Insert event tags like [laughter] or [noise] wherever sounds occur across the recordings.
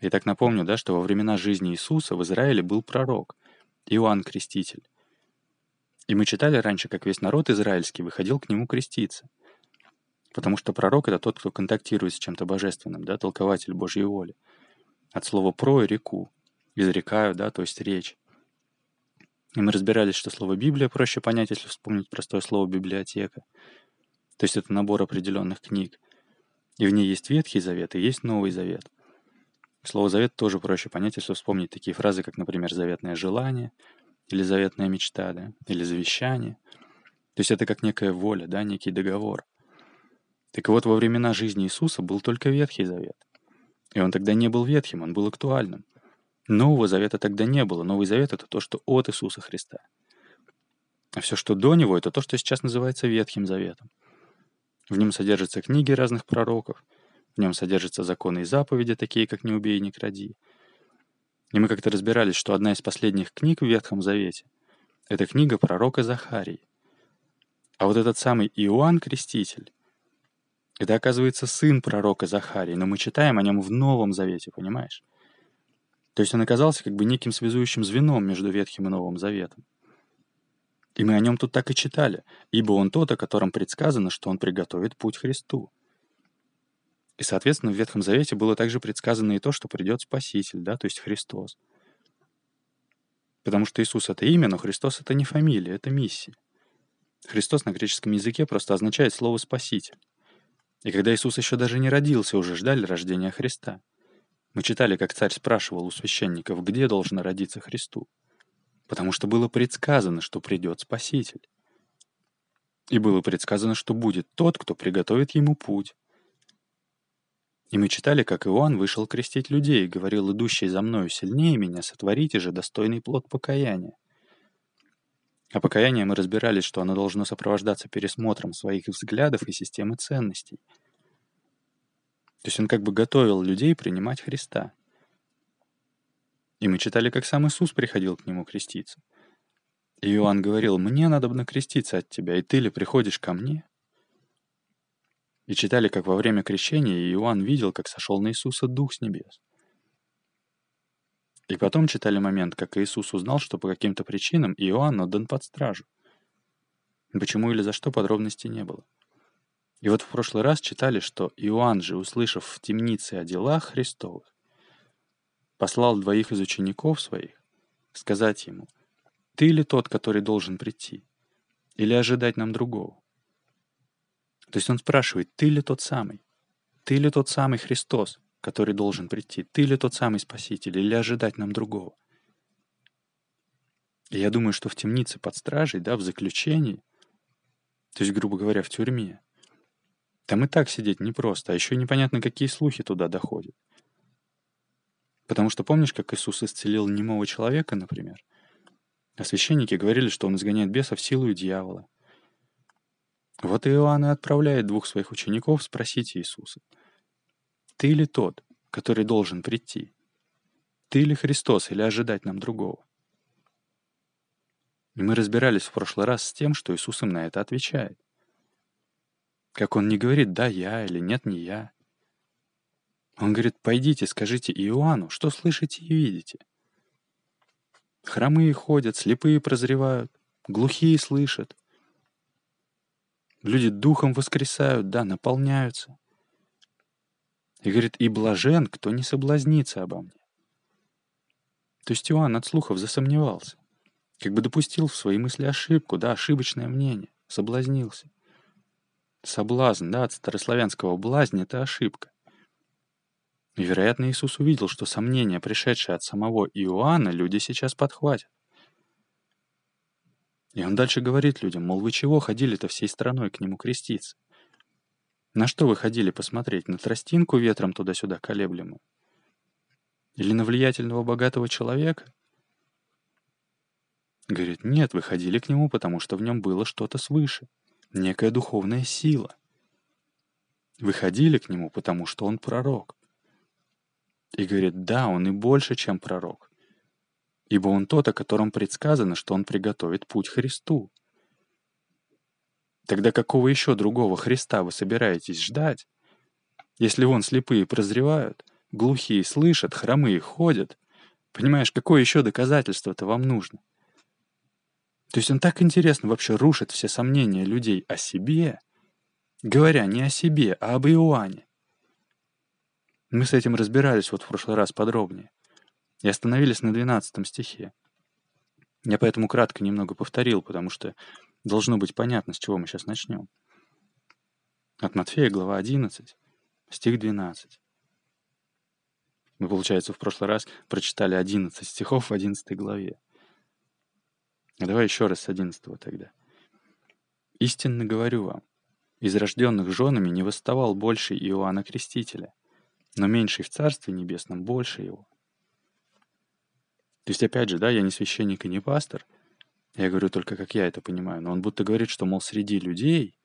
И так напомню, да, что во времена жизни Иисуса в Израиле был пророк, Иоанн Креститель. И мы читали раньше, как весь народ израильский выходил к нему креститься. Потому что пророк — это тот, кто контактирует с чем-то божественным, да, толкователь Божьей воли. От слова «про» — реку. Изрекаю, да, то есть речь. И мы разбирались, что слово «Библия» проще понять, если вспомнить простое слово «библиотека». То есть это набор определенных книг. И в ней есть Ветхий Завет и есть Новый Завет. Слово «завет» тоже проще понять, если вспомнить такие фразы, как, например, «заветное желание», или «заветная мечта», да, или «завещание». То есть это как некая воля, да, некий договор. Так вот, во времена жизни Иисуса был только Ветхий Завет. И он тогда не был ветхим, он был актуальным. Нового Завета тогда не было. Новый Завет — это то, что от Иисуса Христа. А все, что до Него, это то, что сейчас называется Ветхим Заветом. В нем содержатся книги разных пророков, в нем содержатся законы и заповеди, такие как «не убей и не кради». И мы как-то разбирались, что одна из последних книг в Ветхом Завете — это книга пророка Захарии. А вот этот самый Иоанн Креститель — это, оказывается, сын пророка Захарии, но мы читаем о нем в Новом Завете, понимаешь? То есть он оказался как бы неким связующим звеном между Ветхим и Новым Заветом. И мы о нем тут так и читали, ибо он тот, о котором предсказано, что он приготовит путь Христу. И, соответственно, в Ветхом Завете было также предсказано и то, что придет Спаситель, да, то есть Христос. Потому что Иисус — это имя, но Христос — это не фамилия, это миссия. Христос на греческом языке просто означает слово «спаситель». И когда Иисус еще даже не родился, уже ждали рождения Христа. Мы читали, как царь спрашивал у священников, где должен родиться Христу потому что было предсказано, что придет Спаситель. И было предсказано, что будет тот, кто приготовит ему путь. И мы читали, как Иоанн вышел крестить людей и говорил, идущий за мною сильнее меня, сотворите же достойный плод покаяния. А покаяние мы разбирались, что оно должно сопровождаться пересмотром своих взглядов и системы ценностей. То есть он как бы готовил людей принимать Христа. И мы читали, как сам Иисус приходил к нему креститься. И Иоанн говорил, «Мне надо бы креститься от тебя, и ты ли приходишь ко мне?» И читали, как во время крещения Иоанн видел, как сошел на Иисуса Дух с небес. И потом читали момент, как Иисус узнал, что по каким-то причинам Иоанн отдан под стражу. Почему или за что подробностей не было. И вот в прошлый раз читали, что Иоанн же, услышав в темнице о делах Христовых, послал двоих из учеников своих сказать ему, «Ты ли тот, который должен прийти? Или ожидать нам другого?» То есть он спрашивает, «Ты ли тот самый? Ты ли тот самый Христос, который должен прийти? Ты ли тот самый Спаситель? Или ожидать нам другого?» И я думаю, что в темнице под стражей, да, в заключении, то есть, грубо говоря, в тюрьме, там и так сидеть непросто, а еще непонятно, какие слухи туда доходят. Потому что помнишь, как Иисус исцелил немого человека, например? А священники говорили, что он изгоняет бесов силою дьявола. Вот Иоанн и отправляет двух своих учеников спросить Иисуса. «Ты ли тот, который должен прийти? Ты ли Христос или ожидать нам другого?» И мы разбирались в прошлый раз с тем, что Иисус им на это отвечает. Как он не говорит «да, я» или «нет, не я», он говорит, пойдите, скажите Иоанну, что слышите и видите. Хромые ходят, слепые прозревают, глухие слышат. Люди духом воскресают, да, наполняются. И говорит, и блажен, кто не соблазнится обо мне. То есть Иоанн от слухов засомневался. Как бы допустил в свои мысли ошибку, да, ошибочное мнение, соблазнился. Соблазн, да, от старославянского блазни — это ошибка. И, вероятно, Иисус увидел, что сомнения, пришедшие от самого Иоанна, люди сейчас подхватят. И он дальше говорит людям, мол, вы чего ходили-то всей страной к нему креститься? На что вы ходили посмотреть? На тростинку ветром туда-сюда колеблемую? Или на влиятельного богатого человека? Говорит, нет, вы ходили к нему, потому что в нем было что-то свыше, некая духовная сила. Вы ходили к нему, потому что он пророк. И говорит, да, он и больше, чем пророк. Ибо он тот, о котором предсказано, что он приготовит путь Христу. Тогда какого еще другого Христа вы собираетесь ждать, если вон слепые прозревают, глухие слышат, хромые ходят. Понимаешь, какое еще доказательство-то вам нужно? То есть он так интересно вообще рушит все сомнения людей о себе, говоря не о себе, а об Иоанне. Мы с этим разбирались вот в прошлый раз подробнее. И остановились на 12 стихе. Я поэтому кратко немного повторил, потому что должно быть понятно, с чего мы сейчас начнем. От Матфея, глава 11, стих 12. Мы, получается, в прошлый раз прочитали 11 стихов в 11 главе. А давай еще раз с 11 тогда. «Истинно говорю вам, из рожденных женами не восставал больше Иоанна Крестителя, но меньший в Царстве Небесном больше его». То есть, опять же, да, я не священник и не пастор, я говорю только, как я это понимаю, но он будто говорит, что, мол, среди людей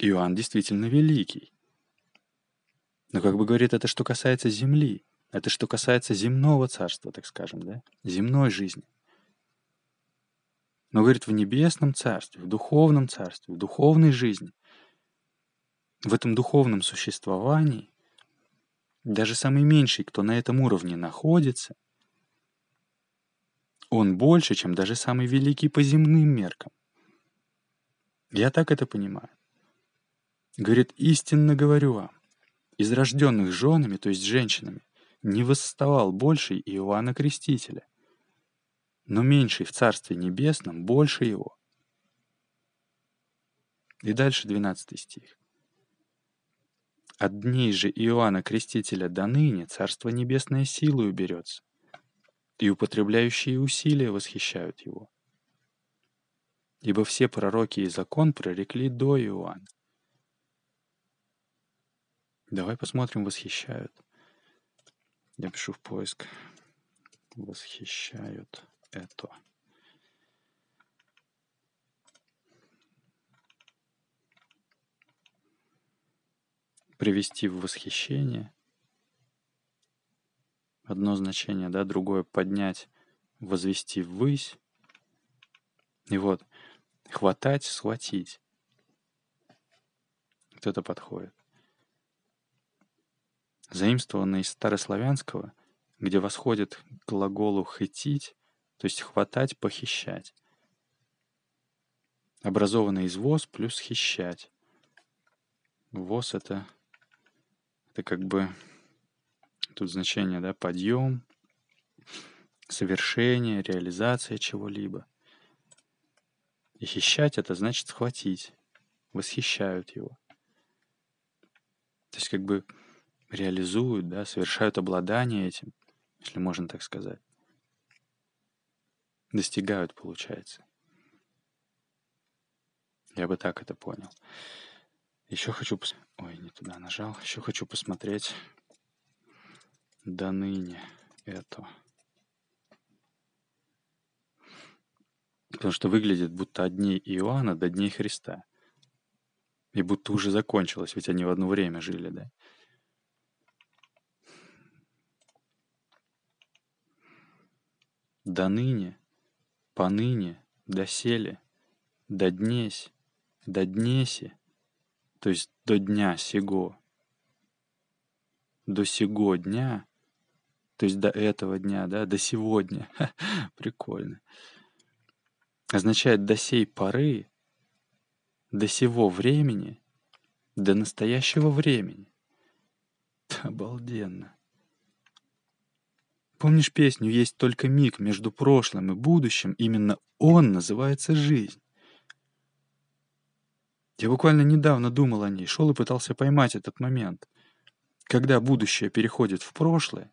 Иоанн действительно великий. Но как бы говорит, это что касается земли, это что касается земного царства, так скажем, да, земной жизни. Но говорит, в небесном царстве, в духовном царстве, в духовной жизни, в этом духовном существовании, даже самый меньший, кто на этом уровне находится, он больше, чем даже самый великий по земным меркам. Я так это понимаю. Говорит, истинно говорю вам, из рожденных женами, то есть женщинами, не восставал больший Иоанна Крестителя, но меньший в Царстве Небесном больше его. И дальше 12 стих. От дней же Иоанна Крестителя до ныне Царство Небесное силою берется, и употребляющие усилия восхищают его. Ибо все пророки и закон прорекли до Иоанна. Давай посмотрим, восхищают. Я пишу в поиск. Восхищают это. Привести в восхищение. Одно значение, да, другое поднять, возвести ввысь. И вот, хватать, схватить. Вот это подходит заимствованный из старославянского, где восходит к глаголу «хытить», то есть «хватать», «похищать». Образованный из «воз» плюс «хищать». «Воз» — это, это как бы тут значение, да, подъем, совершение, реализация чего-либо. И хищать — это значит схватить, восхищают его. То есть как бы реализуют, да, совершают обладание этим, если можно так сказать. Достигают, получается. Я бы так это понял. Еще хочу... Пос... Ой, не туда нажал. Еще хочу посмотреть до ныне это. Потому что выглядит будто от дней Иоанна до дней Христа. И будто уже закончилось, ведь они в одно время жили, да? до ныне, поныне, доселе, до днесь, до днеси, то есть до дня сего, до сего дня, то есть до этого дня, да, до сегодня. [laughs] Прикольно. Означает до сей поры, до сего времени, до настоящего времени. [laughs] Обалденно. Помнишь песню «Есть только миг между прошлым и будущим»? Именно он называется жизнь. Я буквально недавно думал о ней, шел и пытался поймать этот момент. Когда будущее переходит в прошлое,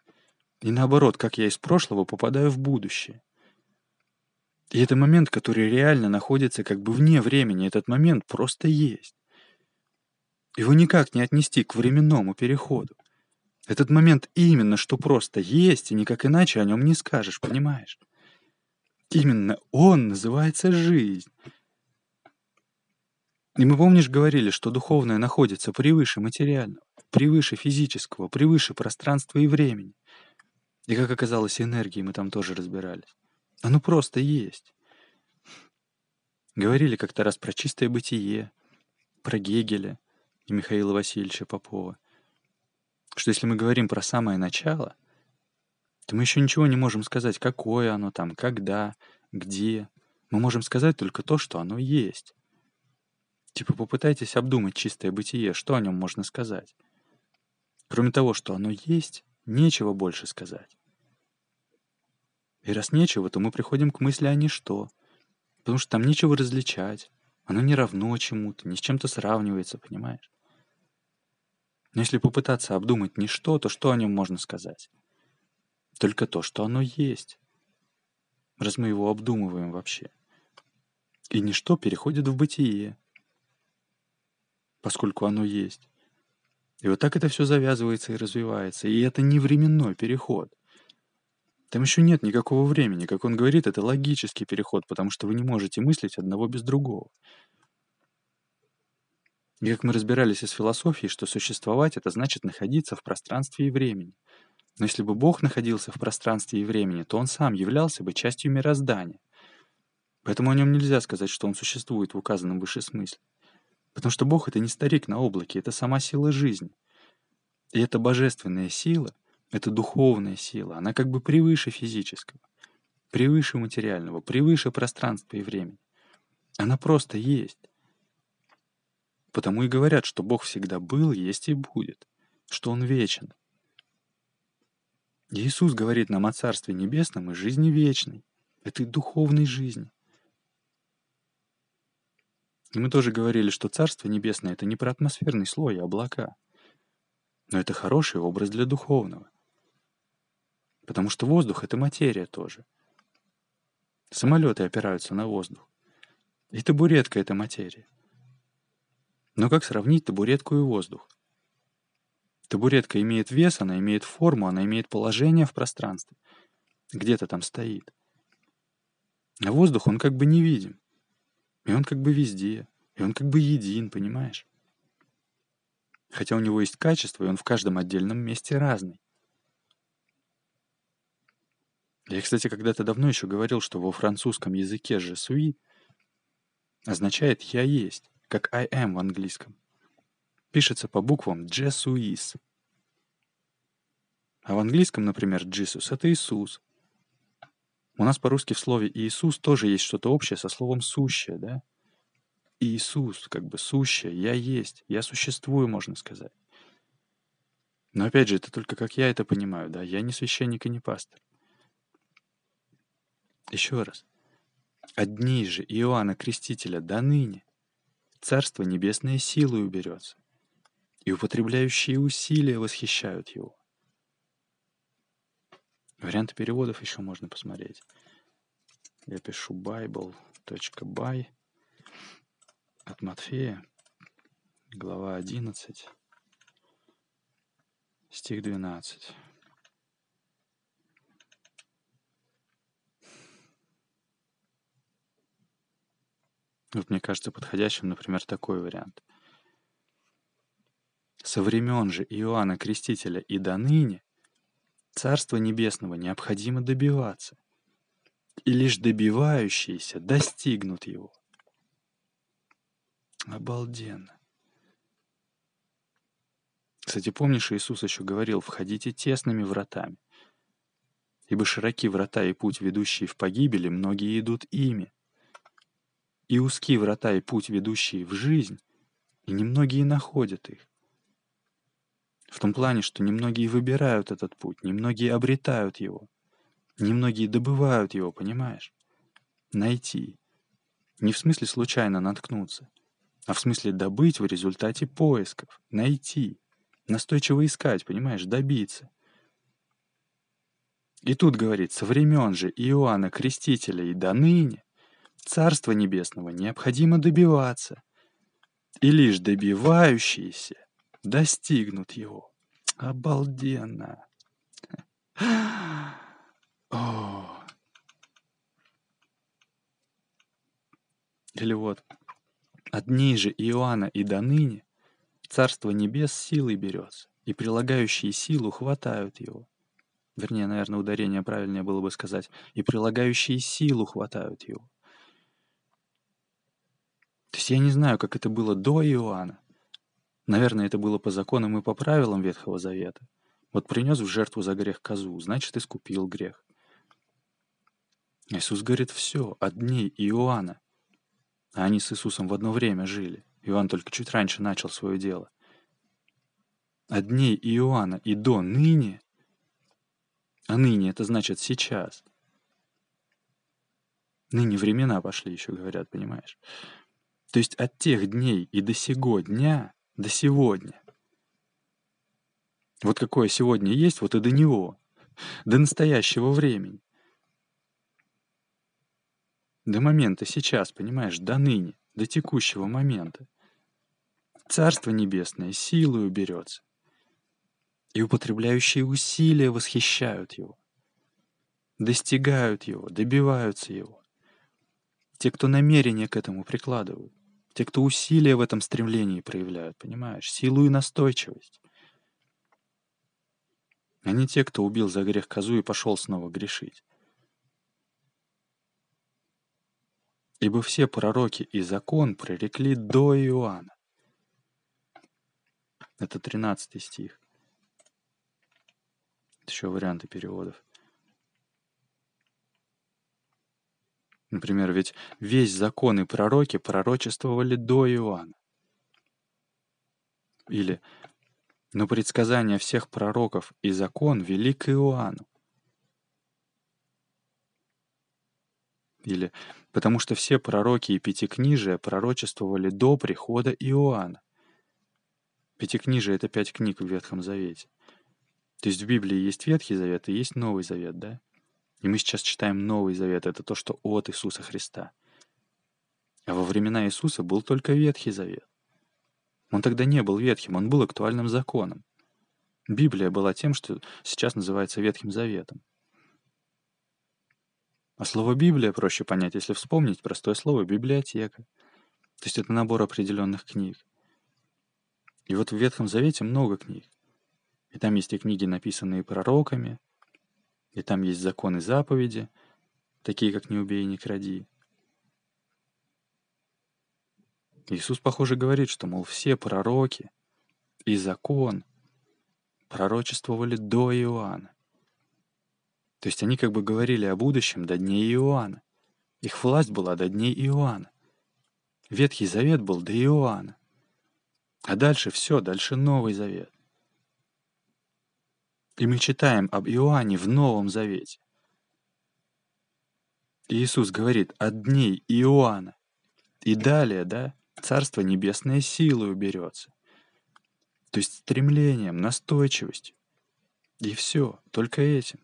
и наоборот, как я из прошлого попадаю в будущее. И это момент, который реально находится как бы вне времени. Этот момент просто есть. Его никак не отнести к временному переходу. Этот момент именно что просто есть, и никак иначе о нем не скажешь, понимаешь? Именно он называется жизнь. И мы, помнишь, говорили, что духовное находится превыше материального, превыше физического, превыше пространства и времени. И, как оказалось, энергии мы там тоже разбирались. Оно просто есть. Говорили как-то раз про чистое бытие, про Гегеля и Михаила Васильевича Попова — что если мы говорим про самое начало, то мы еще ничего не можем сказать, какое оно там, когда, где. Мы можем сказать только то, что оно есть. Типа попытайтесь обдумать чистое бытие, что о нем можно сказать. Кроме того, что оно есть, нечего больше сказать. И раз нечего, то мы приходим к мысли о ничто, потому что там нечего различать, оно не равно чему-то, ни с чем-то сравнивается, понимаешь? Но если попытаться обдумать ничто, то что о нем можно сказать? Только то, что оно есть. Раз мы его обдумываем вообще. И ничто переходит в бытие, поскольку оно есть. И вот так это все завязывается и развивается. И это не временной переход. Там еще нет никакого времени. Как он говорит, это логический переход, потому что вы не можете мыслить одного без другого. И как мы разбирались из философии, что существовать — это значит находиться в пространстве и времени. Но если бы Бог находился в пространстве и времени, то Он сам являлся бы частью мироздания. Поэтому о нем нельзя сказать, что он существует в указанном выше смысле. Потому что Бог — это не старик на облаке, это сама сила жизни. И эта божественная сила, это духовная сила, она как бы превыше физического, превыше материального, превыше пространства и времени. Она просто есть. Потому и говорят, что Бог всегда был, есть и будет, что Он вечен. Иисус говорит нам о Царстве Небесном и жизни вечной, этой духовной жизни. И мы тоже говорили, что Царство Небесное — это не про атмосферный слой, а облака. Но это хороший образ для духовного. Потому что воздух — это материя тоже. Самолеты опираются на воздух. И табуретка — это материя. Но как сравнить табуретку и воздух? Табуретка имеет вес, она имеет форму, она имеет положение в пространстве. Где-то там стоит. А воздух, он как бы невидим. И он как бы везде. И он как бы един, понимаешь? Хотя у него есть качество, и он в каждом отдельном месте разный. Я, кстати, когда-то давно еще говорил, что во французском языке «je suis» означает «я есть», как «I am» в английском. Пишется по буквам «je suis». А в английском, например, «Jesus» — это «Иисус». У нас по-русски в слове «Иисус» тоже есть что-то общее со словом «сущее», да? Иисус, как бы сущее, я есть, я существую, можно сказать. Но опять же, это только как я это понимаю, да, я не священник и не пастор. Еще раз. Одни же Иоанна Крестителя до ныне Царство Небесное силой уберется, и употребляющие усилия восхищают его. Варианты переводов еще можно посмотреть. Я пишу bible.by от Матфея, глава 11, стих 12. Вот мне кажется подходящим, например, такой вариант. Со времен же Иоанна Крестителя и до ныне Царства Небесного необходимо добиваться, и лишь добивающиеся достигнут его. Обалденно. Кстати, помнишь, Иисус еще говорил, входите тесными вратами, ибо широки врата и путь, ведущий в погибели, многие идут ими. И узкие врата и путь, ведущие в жизнь, и немногие находят их. В том плане, что немногие выбирают этот путь, немногие обретают его, немногие добывают его, понимаешь? Найти. Не в смысле случайно наткнуться, а в смысле добыть в результате поисков, найти, настойчиво искать, понимаешь, добиться. И тут говорит, со времен же Иоанна Крестителя и до ныне Царства Небесного необходимо добиваться, и лишь добивающиеся достигнут его. Обалденно. О. Или вот. От дней же Иоанна и до ныне Царство Небес силой берется, и прилагающие силу хватают его. Вернее, наверное, ударение правильнее было бы сказать, и прилагающие силу хватают его. То есть я не знаю, как это было до Иоанна, Наверное, это было по законам и по правилам Ветхого Завета. Вот принес в жертву за грех козу, значит, искупил грех. Иисус говорит, все, от дней Иоанна. А они с Иисусом в одно время жили. Иоанн только чуть раньше начал свое дело. От дней Иоанна и до ныне, а ныне это значит сейчас. Ныне времена пошли еще, говорят, понимаешь? То есть от тех дней и до сего дня, до сегодня. Вот какое сегодня есть, вот и до него, до настоящего времени. До момента сейчас, понимаешь, до ныне, до текущего момента. Царство Небесное силой уберется, и употребляющие усилия восхищают его, достигают его, добиваются его. Те, кто намерение к этому прикладывают, те, кто усилия в этом стремлении проявляют, понимаешь, силу и настойчивость. А не те, кто убил за грех козу и пошел снова грешить. Ибо все пророки и закон прорекли до Иоанна. Это 13 стих. Еще варианты переводов. Например, ведь весь закон и пророки пророчествовали до Иоанна. Или «Но предсказания всех пророков и закон вели к Иоанну». Или потому что все пророки и пятикнижия пророчествовали до прихода Иоанна. Пятикнижие — это пять книг в Ветхом Завете. То есть в Библии есть Ветхий Завет и есть Новый Завет, да? И мы сейчас читаем Новый Завет, это то, что от Иисуса Христа. А во времена Иисуса был только Ветхий Завет. Он тогда не был ветхим, он был актуальным законом. Библия была тем, что сейчас называется Ветхим Заветом. А слово «Библия» проще понять, если вспомнить простое слово «библиотека». То есть это набор определенных книг. И вот в Ветхом Завете много книг. И там есть и книги, написанные пророками, и там есть законы заповеди, такие как «не убей и не кради». Иисус, похоже, говорит, что, мол, все пророки и закон пророчествовали до Иоанна. То есть они как бы говорили о будущем до дней Иоанна. Их власть была до дней Иоанна. Ветхий Завет был до Иоанна. А дальше все, дальше Новый Завет. И мы читаем об Иоанне в Новом Завете. Иисус говорит от дней Иоанна. И далее, да, Царство Небесное силой уберется. То есть стремлением, настойчивостью. И все, только этим.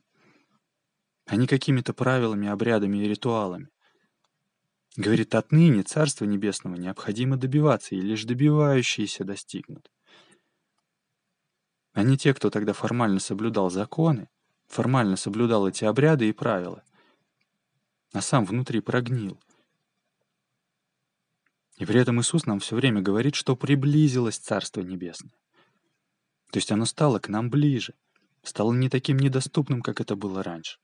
А не какими-то правилами, обрядами и ритуалами. Говорит, отныне Царство Небесного необходимо добиваться, и лишь добивающиеся достигнут а не те, кто тогда формально соблюдал законы, формально соблюдал эти обряды и правила, а сам внутри прогнил. И при этом Иисус нам все время говорит, что приблизилось Царство Небесное. То есть оно стало к нам ближе, стало не таким недоступным, как это было раньше.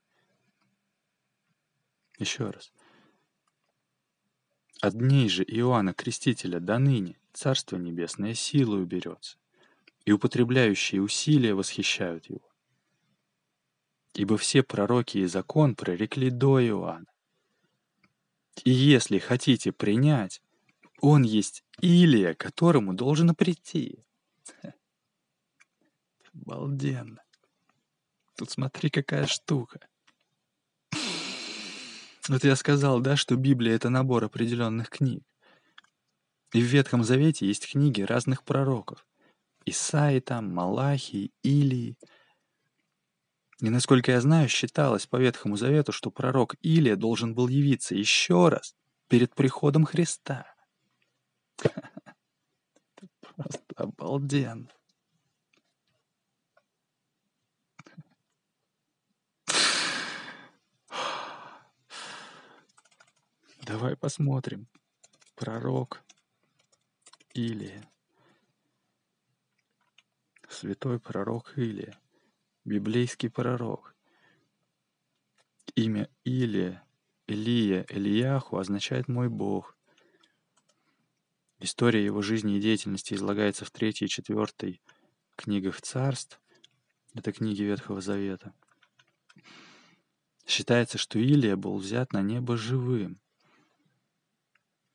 Еще раз. От дней же Иоанна Крестителя до ныне Царство Небесное силой уберется и употребляющие усилия восхищают его. Ибо все пророки и закон прорекли до Иоанна. И если хотите принять, он есть Илия, которому должно прийти. Обалденно. Тут смотри, какая штука. Вот я сказал, да, что Библия — это набор определенных книг. И в Ветхом Завете есть книги разных пророков. Исаи там, Малахии, Илии. И, насколько я знаю, считалось по Ветхому Завету, что пророк Илия должен был явиться еще раз перед приходом Христа. Это просто обалденно. Давай посмотрим. Пророк Илия святой пророк Илия, библейский пророк. Имя Илия, Илия, Ильяху означает «мой Бог». История его жизни и деятельности излагается в третьей и четвертой книгах царств. Это книги Ветхого Завета. Считается, что Илия был взят на небо живым.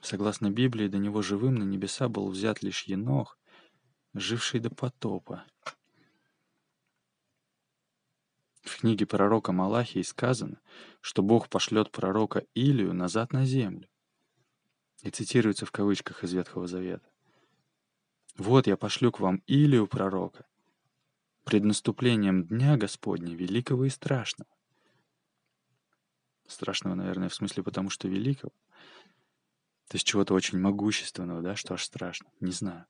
Согласно Библии, до него живым на небеса был взят лишь Енох, живший до потопа. В книге пророка Малахии сказано, что Бог пошлет пророка Илию назад на землю. И цитируется в кавычках из Ветхого Завета. «Вот я пошлю к вам Илию пророка, пред наступлением Дня Господня, великого и страшного». Страшного, наверное, в смысле потому, что великого. То есть чего-то очень могущественного, да, что аж страшно. Не знаю.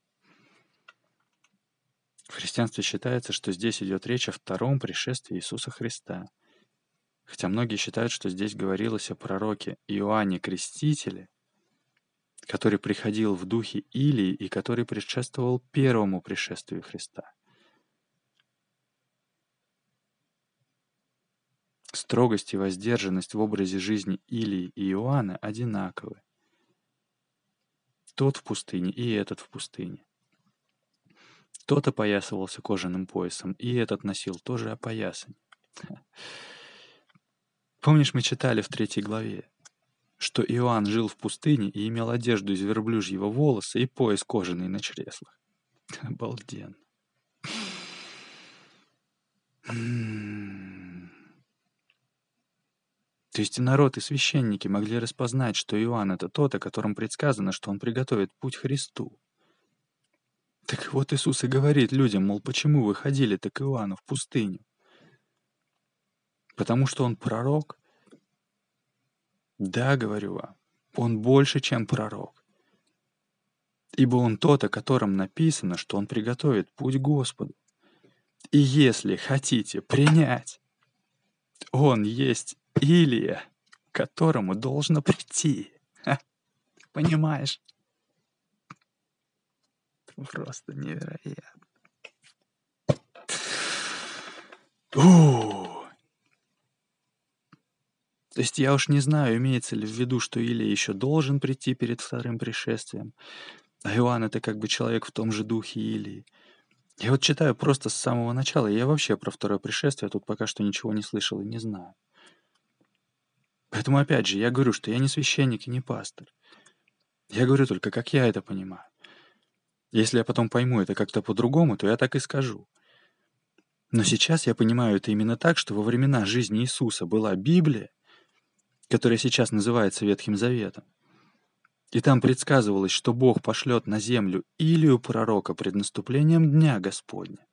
В христианстве считается, что здесь идет речь о втором пришествии Иисуса Христа. Хотя многие считают, что здесь говорилось о пророке Иоанне Крестителе, который приходил в духе Илии и который предшествовал первому пришествию Христа. Строгость и воздержанность в образе жизни Илии и Иоанна одинаковы. Тот в пустыне и этот в пустыне. Тот опоясывался кожаным поясом, и этот носил тоже опоясание. [laughs] Помнишь, мы читали в третьей главе, что Иоанн жил в пустыне и имел одежду из верблюжьего волоса и пояс кожаный на чреслах. [laughs] Обалденно. То есть и народ, и священники могли распознать, что Иоанн — это тот, о котором предсказано, что он приготовит путь Христу. Так вот Иисус и говорит людям, мол, почему вы ходили так к Иоанну в пустыню? Потому что он пророк? Да, говорю вам, он больше, чем пророк. Ибо он тот, о котором написано, что он приготовит путь Господу. И если хотите принять, он есть Илия, которому должно прийти. Ха, понимаешь? Просто невероятно. То есть я уж не знаю, имеется ли в виду, что Илия еще должен прийти перед вторым пришествием, а Иоанн — это как бы человек в том же духе Илии. Я вот читаю просто с самого начала, и я вообще про второе пришествие тут пока что ничего не слышал и не знаю. Поэтому, опять же, я говорю, что я не священник и не пастор. Я говорю только, как я это понимаю. Если я потом пойму это как-то по-другому, то я так и скажу. Но сейчас я понимаю это именно так, что во времена жизни Иисуса была Библия, которая сейчас называется Ветхим Заветом. И там предсказывалось, что Бог пошлет на землю Илию пророка пред наступлением Дня Господня.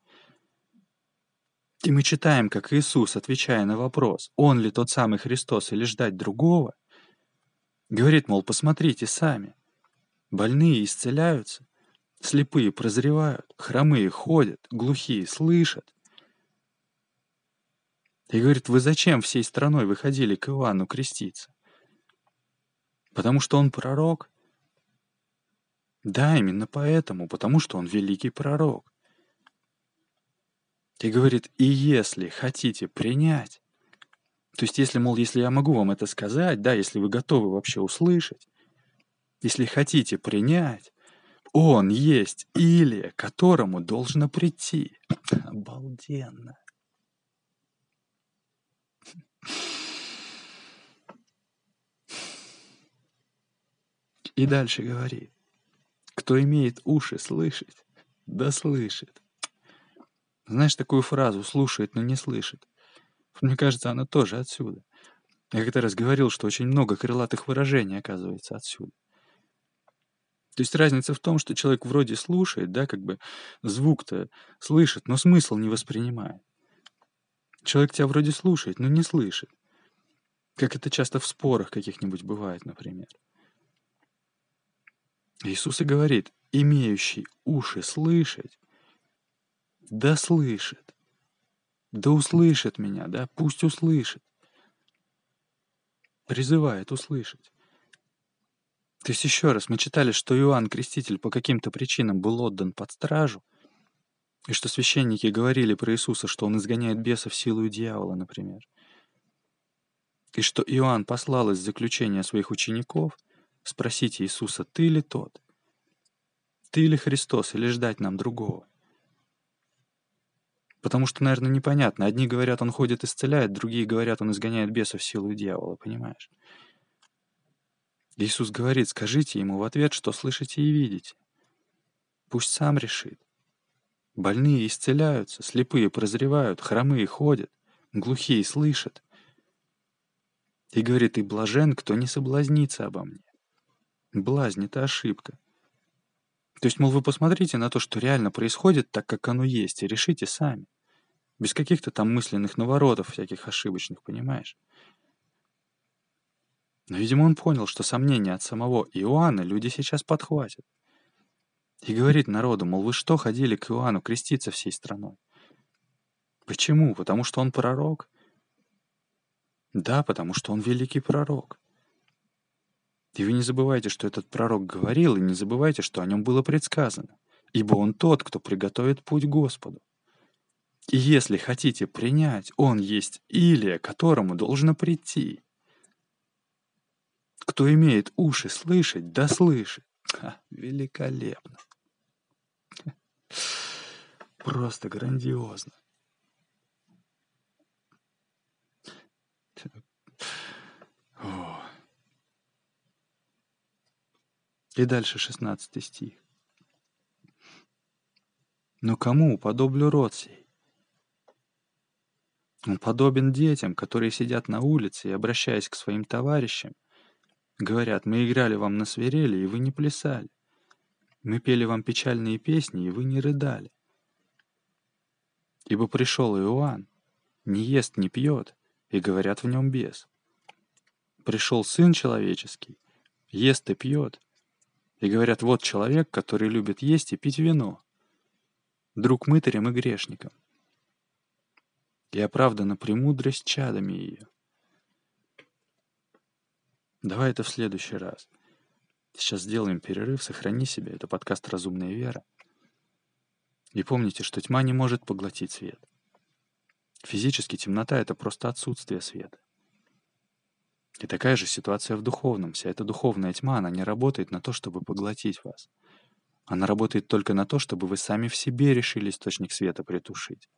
И мы читаем, как Иисус, отвечая на вопрос, он ли тот самый Христос или ждать другого, говорит, мол, посмотрите сами. Больные исцеляются, Слепые прозревают, хромые ходят, глухие слышат. И говорит, вы зачем всей страной выходили к Иоанну креститься? Потому что он пророк? Да, именно поэтому, потому что он великий пророк. И говорит, и если хотите принять, то есть если, мол, если я могу вам это сказать, да, если вы готовы вообще услышать, если хотите принять, он есть Илия, которому должно прийти. Обалденно. И дальше говорит. Кто имеет уши слышать, да слышит. Знаешь такую фразу «слушает, но не слышит»? Мне кажется, она тоже отсюда. Я как-то раз говорил, что очень много крылатых выражений оказывается отсюда. То есть разница в том, что человек вроде слушает, да, как бы звук-то слышит, но смысл не воспринимает. Человек тебя вроде слушает, но не слышит. Как это часто в спорах каких-нибудь бывает, например. Иисус и говорит, имеющий уши слышать, да слышит, да услышит меня, да, пусть услышит. Призывает услышать. То есть еще раз, мы читали, что Иоанн Креститель по каким-то причинам был отдан под стражу, и что священники говорили про Иисуса, что он изгоняет бесов силу дьявола, например. И что Иоанн послал из заключения своих учеников спросить Иисуса, ты ли тот? Ты или Христос, или ждать нам другого. Потому что, наверное, непонятно. Одни говорят, он ходит исцеляет, другие говорят, он изгоняет бесов силу дьявола, понимаешь? Иисус говорит, скажите ему в ответ, что слышите и видите. Пусть сам решит. Больные исцеляются, слепые прозревают, хромые ходят, глухие слышат. И говорит, и блажен, кто не соблазнится обо мне. Блазнь — это ошибка. То есть, мол, вы посмотрите на то, что реально происходит, так как оно есть, и решите сами. Без каких-то там мысленных наворотов всяких ошибочных, понимаешь? Но, видимо, он понял, что сомнения от самого Иоанна люди сейчас подхватят. И говорит народу, мол, вы что ходили к Иоанну креститься всей страной? Почему? Потому что он пророк? Да, потому что он великий пророк. И вы не забывайте, что этот пророк говорил, и не забывайте, что о нем было предсказано. Ибо он тот, кто приготовит путь Господу. И если хотите принять, он есть Илия, которому должно прийти. Кто имеет уши слышать, да слышит. Ха, великолепно. Просто грандиозно. О. И дальше 16 стих. Но кому уподоблю род сей? Он подобен детям, которые сидят на улице и, обращаясь к своим товарищам, говорят, мы играли вам на свирели, и вы не плясали. Мы пели вам печальные песни, и вы не рыдали. Ибо пришел Иоанн, не ест, не пьет, и говорят в нем бес. Пришел Сын Человеческий, ест и пьет, и говорят, вот человек, который любит есть и пить вино, друг мытарям и грешникам. И оправдана премудрость чадами ее. Давай это в следующий раз. Сейчас сделаем перерыв, сохрани себя. Это подкаст «Разумная вера». И помните, что тьма не может поглотить свет. Физически темнота — это просто отсутствие света. И такая же ситуация в духовном. Вся эта духовная тьма, она не работает на то, чтобы поглотить вас. Она работает только на то, чтобы вы сами в себе решили источник света притушить.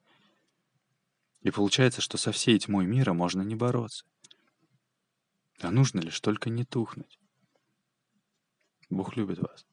И получается, что со всей тьмой мира можно не бороться. А нужно лишь только не тухнуть. Бог любит вас.